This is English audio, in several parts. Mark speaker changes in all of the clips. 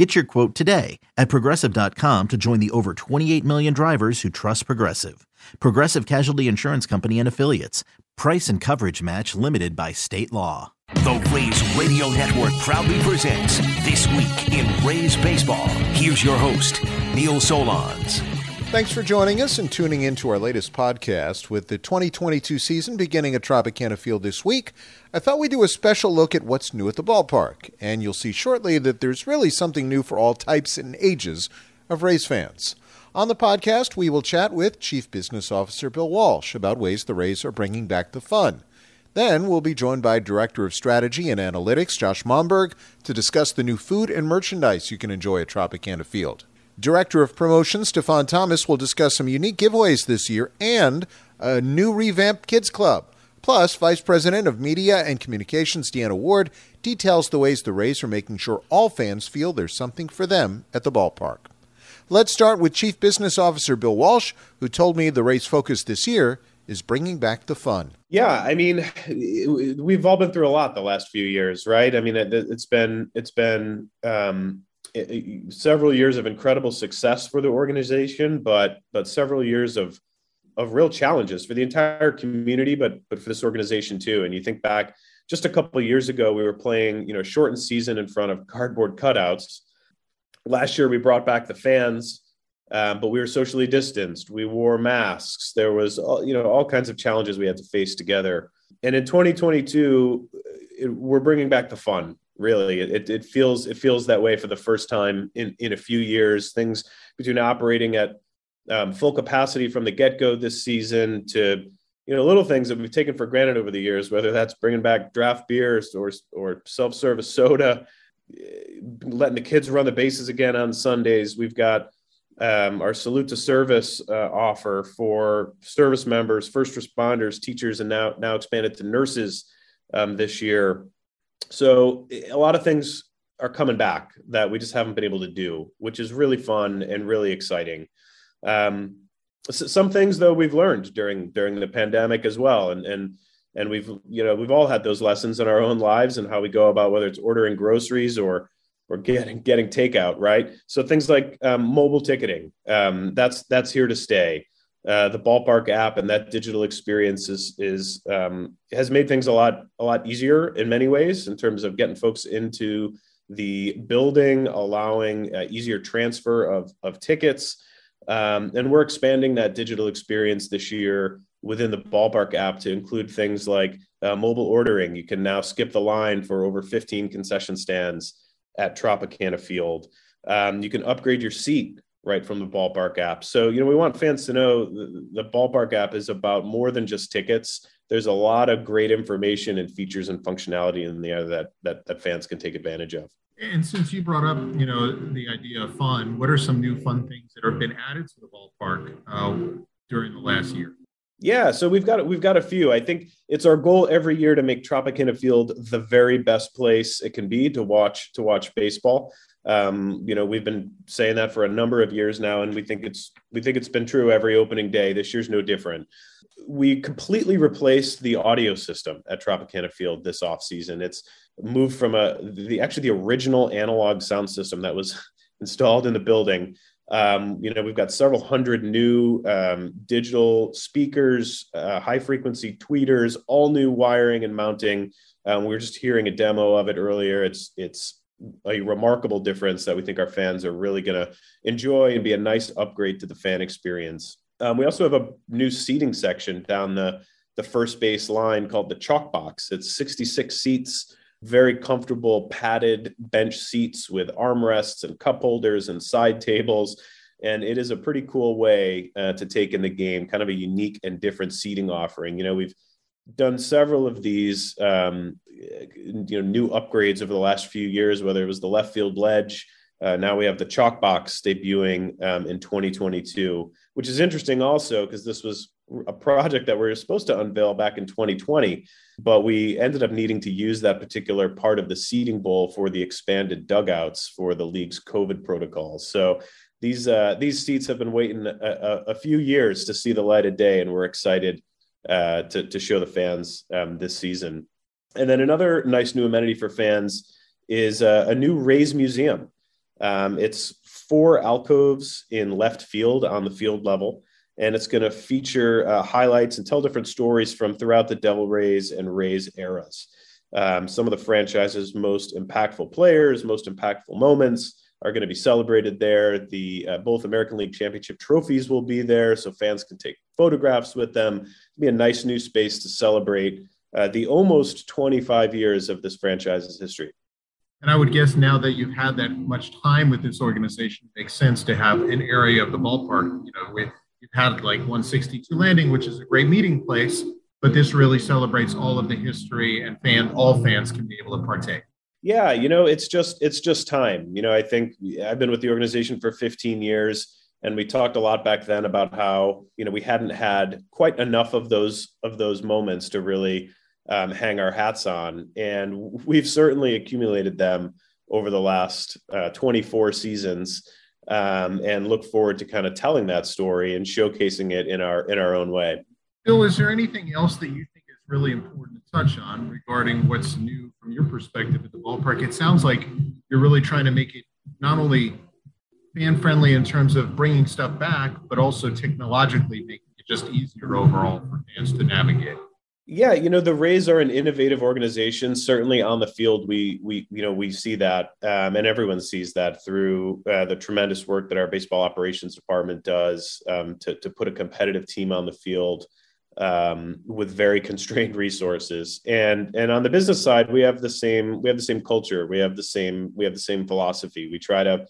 Speaker 1: Get your quote today at progressive.com to join the over 28 million drivers who trust Progressive. Progressive Casualty Insurance Company and Affiliates. Price and coverage match limited by state law.
Speaker 2: The Rays Radio Network proudly presents This Week in Rays Baseball. Here's your host, Neil Solondz.
Speaker 3: Thanks for joining us and tuning in to our latest podcast. With the 2022 season beginning at Tropicana Field this week, I thought we'd do a special look at what's new at the ballpark. And you'll see shortly that there's really something new for all types and ages of Rays fans. On the podcast, we will chat with Chief Business Officer Bill Walsh about ways the Rays are bringing back the fun. Then we'll be joined by Director of Strategy and Analytics Josh Momberg to discuss the new food and merchandise you can enjoy at Tropicana Field. Director of Promotion Stefan Thomas will discuss some unique giveaways this year and a new revamped Kids Club. Plus, Vice President of Media and Communications Deanna Ward details the ways the Rays are making sure all fans feel there's something for them at the ballpark. Let's start with Chief Business Officer Bill Walsh, who told me the Rays' focus this year is bringing back the fun.
Speaker 4: Yeah, I mean, we've all been through a lot the last few years, right? I mean, it, has been it's been um, several years of incredible success for the organization, but but several years of of real challenges for the entire community, but but for this organization too. And you think back just a couple years ago, we were playing you know shortened season in front of cardboard cutouts. Last year, we brought back the fans, um, but we were socially distanced. We wore masks. There was all, you know all kinds of challenges we had to face together. And in 2022, it, we're bringing back the fun really it, it feels it feels that way for the first time in in a few years. Things between operating at um, full capacity from the get-go this season to you know little things that we've taken for granted over the years whether that's bringing back draft beers or or self-service soda letting the kids run the bases again on sundays. We've got um, our salute to service uh, offer for service members first responders teachers and now now expanded to nurses um, this year so a lot of things are coming back that we just haven't been able to do, which is really fun and really exciting. Um, some things though we've learned during during the pandemic as well, and and and we've you know we've all had those lessons in our own lives and how we go about whether it's ordering groceries or or getting getting takeout, right? So things like um, mobile ticketing, um, that's that's here to stay. Uh, the ballpark app and that digital experience is is um, has made things a lot a lot easier in many ways in terms of getting folks into the building, allowing uh, easier transfer of of tickets, um, and we're expanding that digital experience this year within the ballpark app to include things like uh, mobile ordering. You can now skip the line for over 15 concession stands at Tropicana Field. Um, you can upgrade your seat right from the ballpark app. So, you know, we want fans to know the, the, ballpark app is about more than just tickets. There's a lot of great information and features and functionality in there that that, that fans can take advantage of.
Speaker 5: And since you brought up, you know, the idea of fun, what are some new fun things that have been added to the ballpark uh, during the last year?
Speaker 4: Yeah, so we've got we've got a few. I think it's our goal every year to make Tropicana Field the very best place it can be to watch to watch baseball. Um, you know, we've been saying that for a number of years now, and we think it's we think it's been true every opening day. This year's no different. We completely replaced the audio system at Tropicana Field this offseason. It's moved from a the actually the original analog sound system that was installed in the building. Um, you know, we've got several hundred new um, digital speakers, uh, high frequency tweeters, all new wiring and mounting. Um, we were just hearing a demo of it earlier. It's it's a remarkable difference that we think our fans are really going to enjoy and be a nice upgrade to the fan experience. Um, we also have a new seating section down the, the first base line called the Chalk Box. It's 66 seats, very comfortable padded bench seats with armrests and cup holders and side tables. And it is a pretty cool way uh, to take in the game, kind of a unique and different seating offering. You know, we've done several of these um, you know new upgrades over the last few years whether it was the left field ledge uh, now we have the chalk box debuting um, in 2022 which is interesting also because this was a project that we were supposed to unveil back in 2020, but we ended up needing to use that particular part of the seating bowl for the expanded dugouts for the league's COVID protocols. So these uh, these seats have been waiting a, a, a, few years to see the light of day, and we're excited uh, to to show the fans um, this season. And then another nice new amenity for fans is uh, a new Rays Museum. Um, it's four alcoves in left field on the field level and it's going to feature uh, highlights and tell different stories from throughout the Devil Rays and Rays eras. Um, some of the franchise's most impactful players, most impactful moments are going to be celebrated there. The uh, both American League Championship trophies will be there, so fans can take photographs with them. It'll be a nice new space to celebrate uh, the almost 25 years of this franchise's history.
Speaker 5: And I would guess now that you've had that much time with this organization, it makes sense to have an area of the ballpark, you know, with You've had like 162 Landing, which is a great meeting place, but this really celebrates all of the history and fan all fans can be able to partake.
Speaker 4: Yeah, you know, it's just it's just time. You know, I think I've been with the organization for 15 years and we talked a lot back then about how, you know, we hadn't had quite enough of those of those moments to really um, hang our hats on and we've certainly accumulated them over the last uh, 24 seasons um, and look forward to kind of telling that story and showcasing it in our in our own way.
Speaker 5: Bill, is there anything else that you think is really important to touch on regarding what's new from your perspective at the ballpark? It sounds like you're really trying to make it not only fan friendly in terms of bringing stuff back, but also technologically making it just easier overall for fans to navigate.
Speaker 4: Yeah, you know the Rays are an innovative organization. Certainly on the field, we we you know we see that, um, and everyone sees that through uh, the tremendous work that our baseball operations department does um, to to put a competitive team on the field um, with very constrained resources. And and on the business side, we have the same we have the same culture. We have the same we have the same philosophy. We try to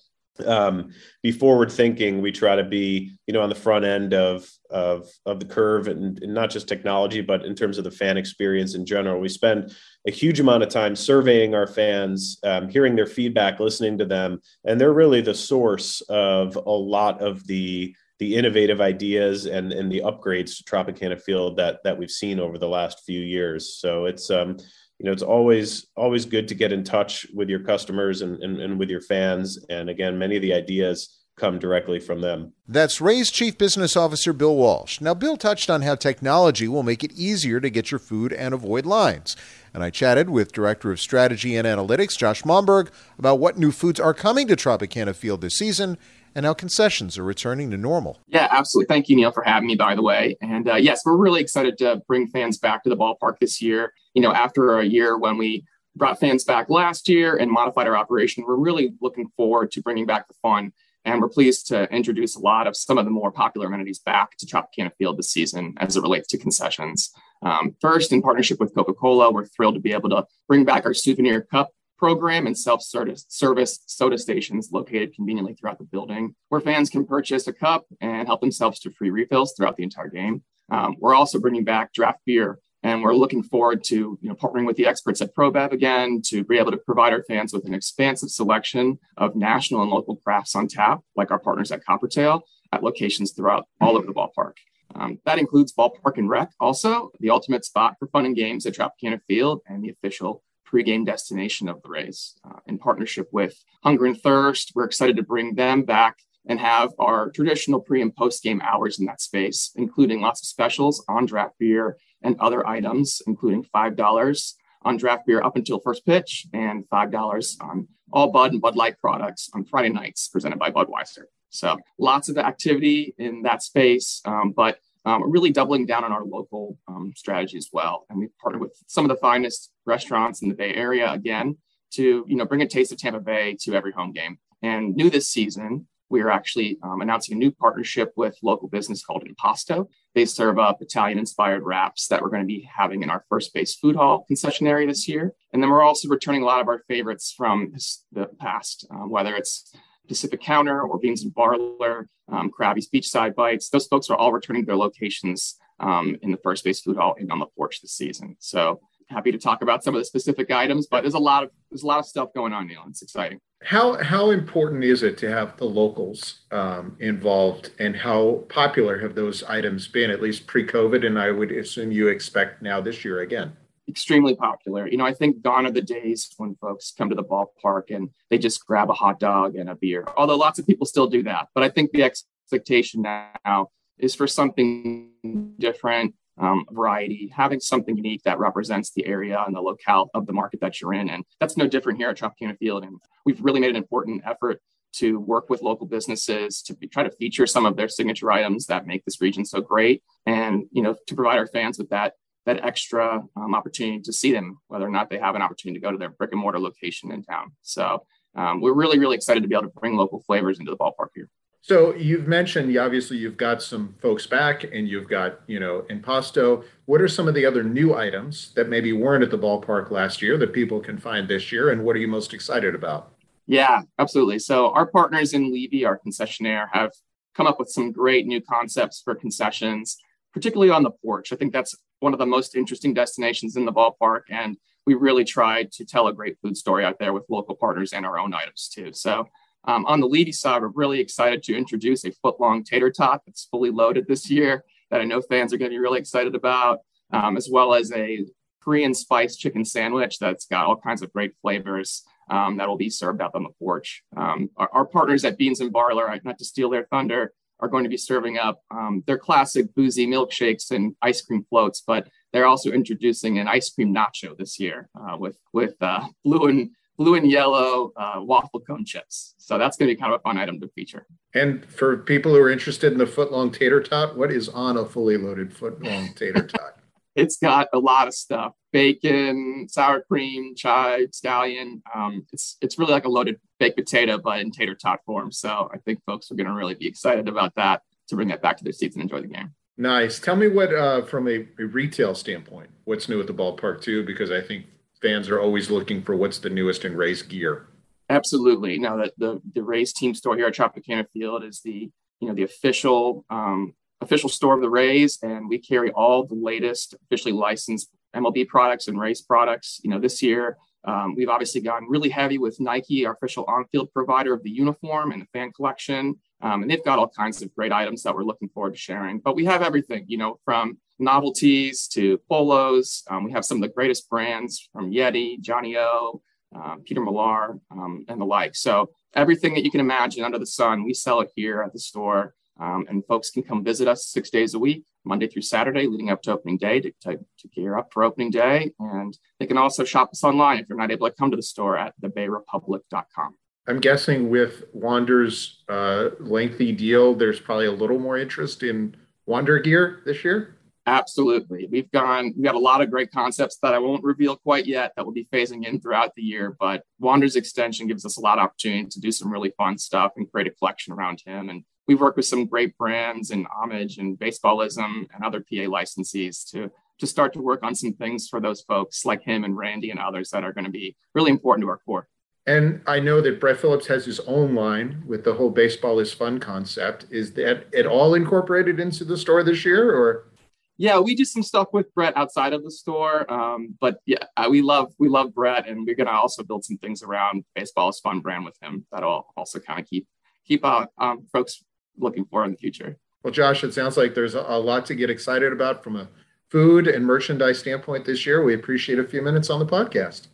Speaker 4: um, be forward thinking. We try to be, you know, on the front end of of of the curve, and, and, not just technology, but in terms of the fan experience in general. We spend a huge amount of time surveying our fans, um, hearing their feedback, listening to them, and they're really the source of a lot of the the innovative ideas and and the upgrades to Tropicana Field that that we've seen over the last few years. So it's um, you know it's always always good to get in touch with your customers and, and, and, with your fans and again many of the ideas come directly from them
Speaker 3: that's Rays chief business officer bill walsh now bill touched on how technology will make it easier to get your food and avoid lines and i chatted with director of strategy and analytics josh momberg about what new foods are coming to tropicana field this season and how concessions are returning to normal.
Speaker 6: Yeah, absolutely. Thank you, Neil, for having me, by the way. And uh, yes, we're really excited to bring fans back to the ballpark this year. You know, after a year when we brought fans back last year and modified our operation, we're really looking forward to bringing back the fun. And we're pleased to introduce a lot of some of the more popular amenities back to Tropicana Field this season as it relates to concessions. Um, first, in partnership with Coca Cola, we're thrilled to be able to bring back our souvenir cup program and self-service soda stations located conveniently throughout the building where fans can purchase a cup and help themselves to free refills throughout the entire game. Um, we're also bringing back draft beer and we're looking forward to you know, partnering with the experts at ProBev again to be able to provide our fans with an expansive selection of national and local crafts on tap, like our partners at Coppertail, at locations throughout all over the ballpark. Um, that includes Ballpark and Rec, also the ultimate spot for fun and games at Tropicana Field and the official pregame destination of the Rays. Uh, in partnership with Hunger and Thirst, we're excited to bring them back and have our traditional pre and post game hours in that space, including lots of specials on draft beer and other items, including $5 on draft beer up until first pitch and $5 on all Bud and Bud Light products on Friday nights presented by Budweiser. So lots of activity in that space, um, but um, really doubling down on our local um, strategy as well. And we've partnered with some of the finest restaurants in the Bay Area again to you know bring a taste of Tampa Bay to every home game. And new this season, we are actually um, announcing a new partnership with local business called Impasto. They serve up Italian-inspired wraps that we're going to be having in our first base food hall concession area this year. And then we're also returning a lot of our favorites from the past, um, whether it's Pacific Counter or Beans and Barley, um, Krabby's Beachside Bites. Those folks are all returning to their locations um, in the first base food hall and on the porch this season. So happy to talk about some of the specific items, but there's a lot of there's a lot of stuff going on, Neil. It's exciting.
Speaker 5: How how important is it to have the locals um, involved, and how popular have those items been, at least pre-COVID? And I would assume you expect now this year again.
Speaker 6: Extremely popular. You know, I think gone are the days when folks come to the ballpark and they just grab a hot dog and a beer. Although lots of people still do that, but I think the expectation now is for something different um, variety, having something unique that represents the area and the locale of the market that you're in. And that's no different here at Tropicana Field. And we've really made an important effort to work with local businesses to be, try to feature some of their signature items that make this region so great and you know to provide our fans with that that extra um, opportunity to see them whether or not they have an opportunity to go to their brick and mortar location in town so um, we're really really excited to be able to bring local flavors into the ballpark here
Speaker 5: so you've mentioned, obviously, you've got some folks back, and you've got, you know, Impasto. What are some of the other new items that maybe weren't at the ballpark last year that people can find this year, and what are you most excited about?
Speaker 6: Yeah, absolutely. So our partners in Levy, our concessionaire, have come up with some great new concepts for concessions, particularly on the porch. I think that's one of the most interesting destinations in the ballpark, and we really tried to tell a great food story out there with local partners and our own items too. So um, on the Levy side, we're really excited to introduce a foot long tater tot that's fully loaded this year that I know fans are going to be really excited about, um, as well as a Korean spice chicken sandwich that's got all kinds of great flavors um, that will be served up on the porch. Um, our, our, partners at Beans and Barley, not to steal their thunder, are going to be serving up um, their classic boozy milkshakes and ice cream floats, but they're also introducing an ice cream nacho this year uh, with with uh, blue and blue and yellow uh, waffle cone chips. So that's going to be kind of a fun item to feature.
Speaker 5: And for people who are interested in the footlong tater tot, what is on a fully loaded footlong tater tot?
Speaker 6: it's got a lot of stuff: bacon, sour cream, chive, scallion. Um, it's it's really like a loaded baked potato, but in tater tot form. So I think folks are going to really be excited about that to bring that back to their seats and enjoy the game.
Speaker 5: Nice. Tell me what, uh, from a, a retail standpoint, what's new at the ballpark too? Because I think fans are always looking for what's the newest in Rays gear.
Speaker 6: Absolutely. Now that the the Rays team store here at Tropicana Field is the you know the official um, official store of the Rays, and we carry all the latest officially licensed MLB products and Rays products. You know, this year um, we've obviously gone really heavy with Nike, our official on-field provider of the uniform and the fan collection, um, and they've got all kinds of great items that we're looking forward to sharing. But we have everything, you know, from novelties to polos. Um, we have some of the greatest brands from Yeti, Johnny O, um, Peter Millar, um, and the like. So everything that you can imagine under the sun, we sell it here at the store. Um, and folks can come visit us six days a week, Monday through Saturday, leading up to opening day to, to, to gear up for opening day. And they can also shop us online if you're not able to come to the store at thebayrepublic.com.
Speaker 5: I'm guessing with Wander's uh, lengthy deal, there's probably a little more interest in Wander gear this year.
Speaker 6: Absolutely. We've gone, we've got a lot of great concepts that I won't reveal quite yet that will be phasing in throughout the year. But Wander's extension gives us a lot of opportunity to do some really fun stuff and create a collection around him. And we've worked with some great brands and homage and baseballism and other PA licensees to to start to work on some things for those folks like him and Randy and others that are going to be really important to our core.
Speaker 5: And I know that Brett Phillips has his own line with the whole baseball is fun concept. Is that at all incorporated into the store this year or?
Speaker 6: yeah, we do some stuff with Brett outside of the store. Um, but yeah, uh, we love we love Brett, and we're gonna also build some things around baseball is fun brand with him that'll also kind of keep keep uh, um, folks looking for in the future.
Speaker 5: Well, Josh, it sounds like there's a, lot to get excited about from a food and merchandise standpoint this year. We appreciate a few minutes on the podcast.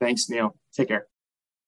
Speaker 6: Thanks, Neil. Take care.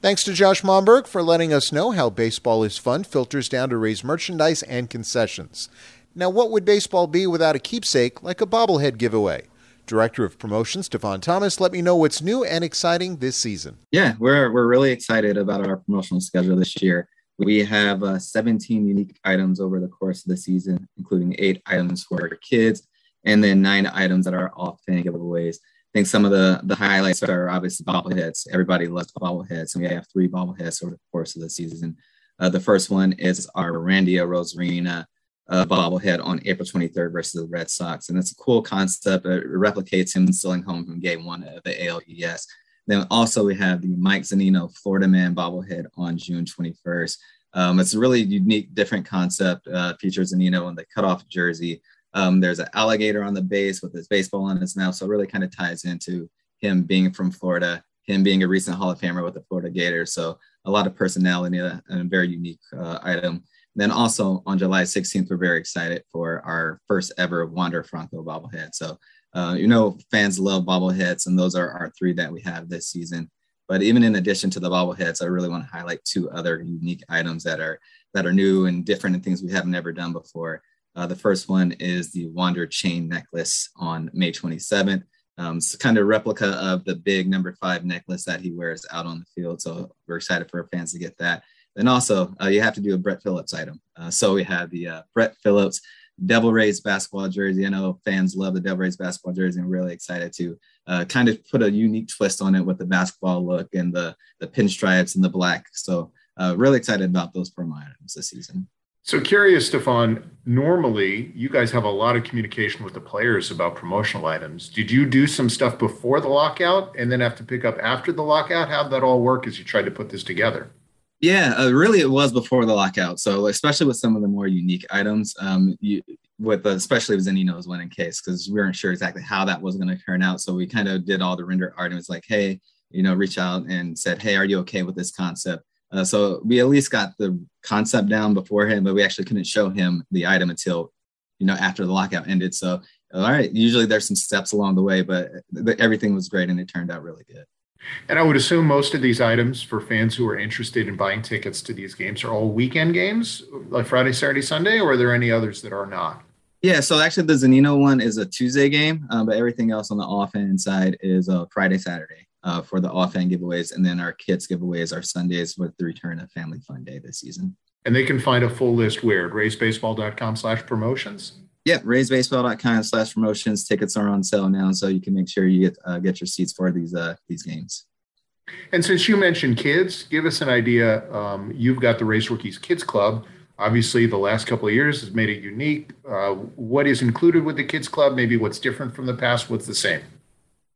Speaker 3: Thanks to Josh Momberg for letting us know how baseball is fun filters down to Rays merchandise and concessions. Now, what would baseball be without a keepsake like a bobblehead giveaway? Director of Promotions, Stefan Thomas, let me know what's new and exciting this season.
Speaker 7: Yeah, we're, we're really excited about our promotional schedule this year. We have uh, 17 unique items over the course of the season, including eight items for kids and then nine items that are off fan giveaways. Think some of the the highlights are obviously bobbleheads. Everybody loves bobbleheads, and we have three bobbleheads over the course of the season. Uh, the first one is our Randy Arozarena uh, bobblehead on April 23rd versus the Red Sox, and it's a cool concept. It replicates him stealing home from Game One of the ALDS. Then also we have the Mike Zunino Florida Man bobblehead on June 21st. Um, it's a really unique, different concept. Uh, features Zunino in the cutoff jersey. Um, there's an alligator on the base with his baseball in his mouth, so it really kind of ties into him being from Florida, him being a recent Hall of Famer with the Florida Gators. So a lot of personality and a very unique uh, item. Then also on July 16th, we're very excited for our first ever Wander Franco bobblehead. So uh, you know, fans love bobbleheads, and those are our three that we have this season. But even in addition to the bobbleheads, I really want to highlight two other unique items that are that are new and different and things we have never done before. Uh, the first one is the Wander chain necklace on May 27th. Um, it's kind of replica of the big number five necklace that he wears out on the field. So we're excited for our fans to get that. Then also, uh, you have to do a Brett Phillips item. Uh, so we have the uh, Brett Phillips Devil Rays basketball jersey. I know fans love the Devil Rays basketball jersey. I'm really excited to uh, kind of put a unique twist on it with the basketball look and the the pinstripes and the black. So uh, really excited about those promo items this season.
Speaker 5: So curious, Stefan. Normally, you guys have a lot of communication with the players about promotional items. Did you do some stuff before the lockout and then have to pick up after the lockout? How'd that all work as you tried to put this together?
Speaker 7: Yeah, uh, really, it was before the lockout. So, especially with some of the more unique items, um, you, with especially with Zunino's winning case, because we weren't sure exactly how that was going to turn out. So, we kind of did all the render art and was like, hey, you know, reach out and said, hey, are you okay with this concept? Uh, so, we at least got the concept down beforehand, but we actually couldn't show him the item until, you know, after the lockout ended. So, all right, usually there's some steps along the way, but everything was great and it turned out really good.
Speaker 5: And I would assume most of these items for fans who are interested in buying tickets to these games are all weekend games, like Friday, Saturday, Sunday, or are there any others that are not?
Speaker 7: Yeah, so actually the Zunino one is a Tuesday game, uh, but everything else on the offhand side is a Friday, Saturday uh, for the offhand giveaways, and then our kits giveaways are Sundays with the return of Family Fun Day this season.
Speaker 5: And they can find a full list where at raysbaseball.com slash promotions.
Speaker 7: Yeah, raysbaseball.com slash promotions. Tickets are on sale now, so you can make sure you get uh, get your seats for these uh, these games.
Speaker 5: And since you mentioned kids, give us an idea. Um, you've got the Rays Rookies Kids Club. Obviously, the last couple of years has made it unique. Uh, what is included with the Kids Club? Maybe what's different from the past? What's the same?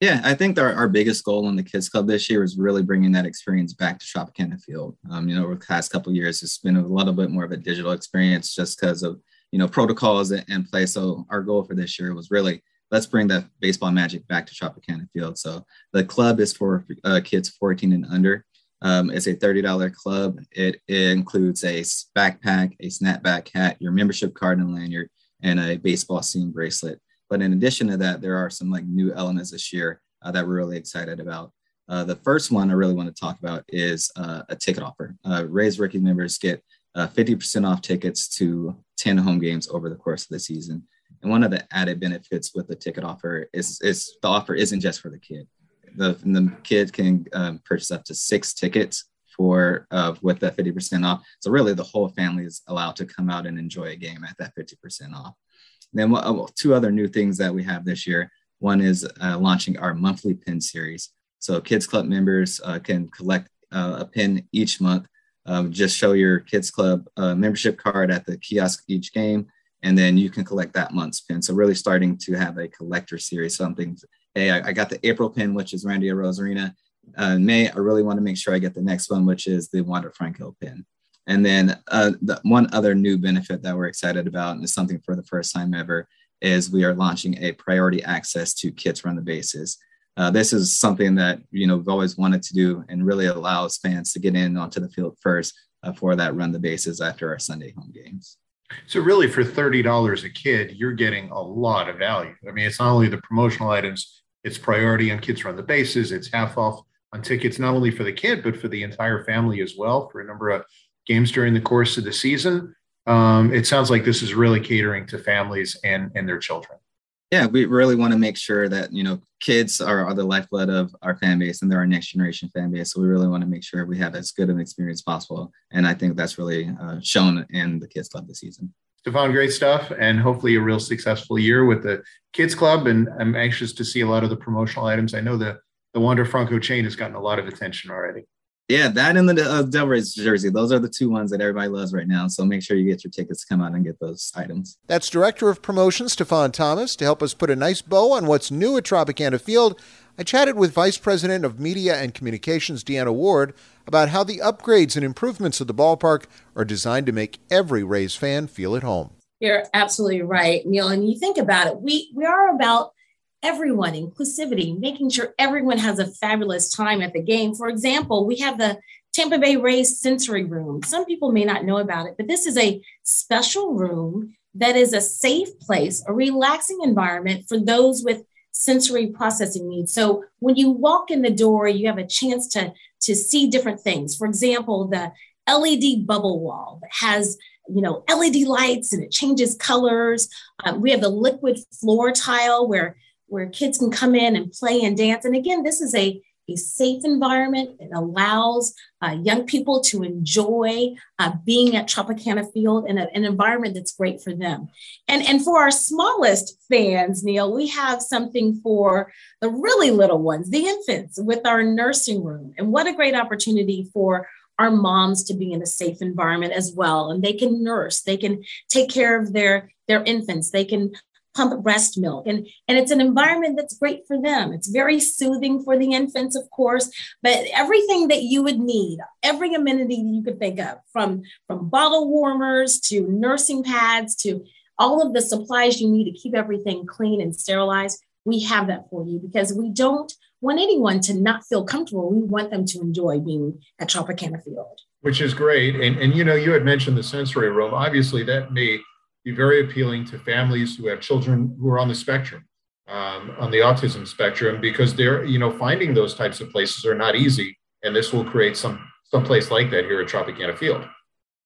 Speaker 7: Yeah, I think our, our biggest goal in the Kids Club this year is really bringing that experience back to Tropicana Field. Um, you know, over the past couple years, it's been a little bit more of a digital experience just because of you know protocols in place. So our goal for this year was really let's bring the baseball magic back to Tropicana Field. So the club is for uh, kids 14 and under. Um, it's a $30 club. It, it, includes a backpack, a snapback hat, your membership card and lanyard, and a baseball seam bracelet. But in addition to that, there are some like new elements this year uh, that we're really excited about. Uh, the first one I really want to talk about is uh, a ticket offer. Uh, Rays rookie members get 50% uh, off tickets to 10 home games over the course of the season. And one of the added benefits with the ticket offer is, is the offer isn't just for the kid. The, the kid can um, purchase up to six tickets for uh, with that 50% off. So really the whole family is allowed to come out and enjoy a game at that 50% off. Then uh, two other new things that we have this year. One is uh, launching our monthly pin series. So Kids Club members uh, can collect uh, a pin each month um, just show your kids club uh, membership card at the kiosk each game, and then you can collect that month's pin. So really starting to have a collector series. Something, hey, I, I got the April pin, which is Randy Arozarena. Uh, May, I really want to make sure I get the next one, which is the Wander Franco pin. And then uh, the one other new benefit that we're excited about, and is something for the first time ever, is we are launching a priority access to Kits Run the Bases uh, this is something that you know we've always wanted to do and really allows fans to get in onto the field first uh, for that run the bases after our Sunday home games.
Speaker 5: So really, for thirty dollars a kid, you're getting a lot of value. I mean, it's not only the promotional items; it's priority on kids run the bases. It's half off on tickets, not only for the kid but for the entire family as well for a number of games during the course of the season. Um, it sounds like this is really catering to families and and their children
Speaker 7: yeah, we really want to make sure that you know kids are, are the lifeblood of our fan base and they're our next generation fan base. So we really want to make sure we have as good of an experience possible, and I think that's really uh, shown in the Kids Club this season.
Speaker 5: Stefan, great stuff, and hopefully a real successful year with the Kids Club. And I'm anxious to see a lot of the promotional items. I know the the Wander Franco chain has gotten a lot of attention already.
Speaker 7: Yeah, that and the uh, Devil Rays jersey. Those are the two ones that everybody loves right now. So make sure you get your tickets to come out and get those items.
Speaker 3: That's Director of Promotions, Stefan Thomas. To help us put a nice bow on what's new at Tropicana Field, I chatted with Vice President of Media and Communications, Deanna Ward, about how the upgrades and improvements of the ballpark are designed to make every Rays fan feel at home.
Speaker 8: You're absolutely right, Neil. And you think about it, we, we are about everyone, inclusivity, making sure everyone has a fabulous time at the game. For example, we have the Tampa Bay Rays sensory room. Some people may not know about it, but this is a special room that is a safe place, a relaxing environment for those with sensory processing needs. So when you walk in the door, you have a chance to, to see different things. For example, the LED bubble wall that has you know LED lights and it changes colors. Um, we have the liquid floor tile where where kids can come in and play and dance. And again, this is a, a safe environment. It allows uh, young people to enjoy uh, being at Tropicana Field in a, an environment that's great for them. And, and for our smallest fans, Neil, we have something for the really little ones, the infants, with our nursing room. And what a great opportunity for our moms to be in a safe environment as well and they can nurse they can take care of their their infants they can pump breast milk. And and it's an environment that's great for them. It's very soothing for the infants of course but everything that you would need every amenity that you could think of from from bottle warmers to nursing pads to all of the supplies you need to keep everything clean and sterilized we have that for you because we don't want anyone to not feel comfortable. We want them to enjoy being at tropicana field.
Speaker 5: Which is great. And and you know you had mentioned the sensory room obviously that may be very appealing to families who have children who are on the spectrum, um, on the autism spectrum, because they're, you know, finding those types of places are not easy. And this will create some some place like that here at Tropicana Field.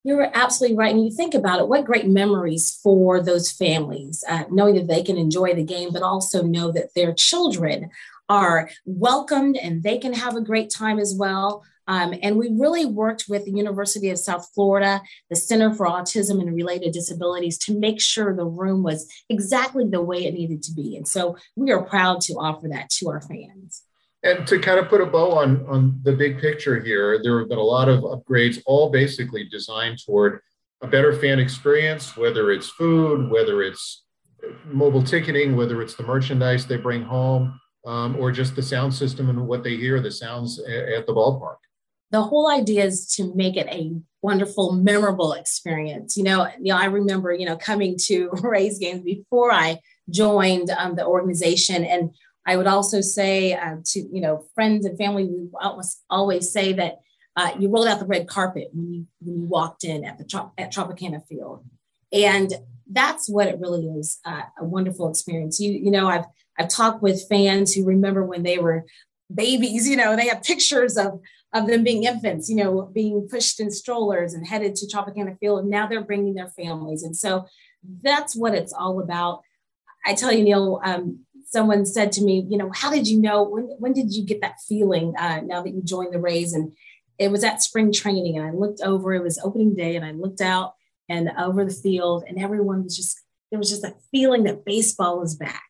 Speaker 8: You're absolutely right. And you think about it, what great memories for those families, uh, knowing that they can enjoy the game, but also know that their children are welcomed and they can have a great time as well. Um, and we really worked with the University of South Florida, the Center for Autism and Related Disabilities, to make sure the room was exactly the way it needed to be. And so we are proud to offer that to our fans.
Speaker 5: And to kind of put a bow on, on the big picture here, there have been a lot of upgrades, all basically designed toward a better fan experience, whether it's food, whether it's mobile ticketing, whether it's the merchandise they bring home, um, or just the sound system and what they hear, the sounds at the ballpark
Speaker 8: the whole idea is to make it a wonderful, memorable experience. You know, you know, I remember, you know, coming to Rays games before I joined um, the organization, and I would also say uh, to you know friends and family, we always say that uh, you rolled out the red carpet when you when you walked in at the at Tropicana Field, and that's what it really is uh, a wonderful experience. You you know, I've I've talked with fans who remember when they were babies. You know, they have pictures of of them being infants, you know, being pushed in strollers and headed to Tropicana Field. And now they're bringing their families. And so that's what it's all about. I tell you, Neil, um, someone said to me, you know, how did you know? When, when did you get that feeling uh, now that you joined the Rays? And it was at spring training. And I looked over, it was opening day, and I looked out and over the field, and everyone was just, there was just a feeling that baseball was back.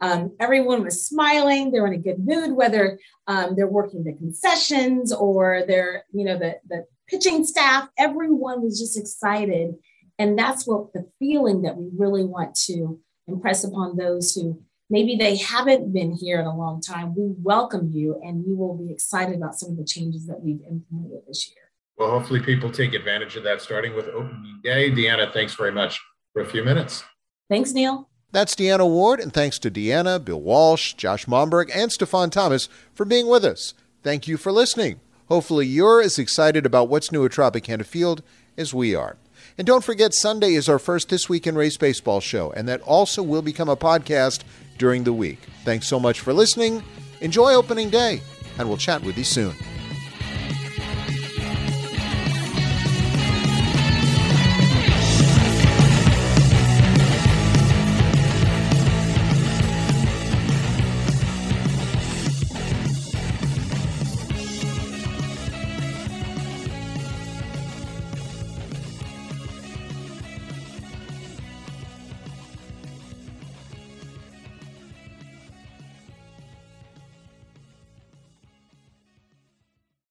Speaker 8: Um, everyone was smiling. They're in a good mood, whether um, they're working the concessions or they're, you know, the, the pitching staff. Everyone was just excited. And that's what the feeling that we really want to impress upon those who maybe they haven't been here in a long time. We welcome you and you will be excited about some of the changes that we've implemented this year.
Speaker 5: Well, hopefully people take advantage of that starting with opening day. Deanna, thanks very much for a few minutes.
Speaker 8: Thanks, Neil.
Speaker 3: That's Deanna Ward, and thanks to Deanna, Bill Walsh, Josh Momberg, and Stefan Thomas for being with us. Thank you for listening. Hopefully, you're as excited about what's new at Tropicana Field as we are. And don't forget, Sunday is our first This Week in Rays Baseball show, and that also will become a podcast during the week. Thanks so much for listening. Enjoy opening day, and we'll chat with you soon.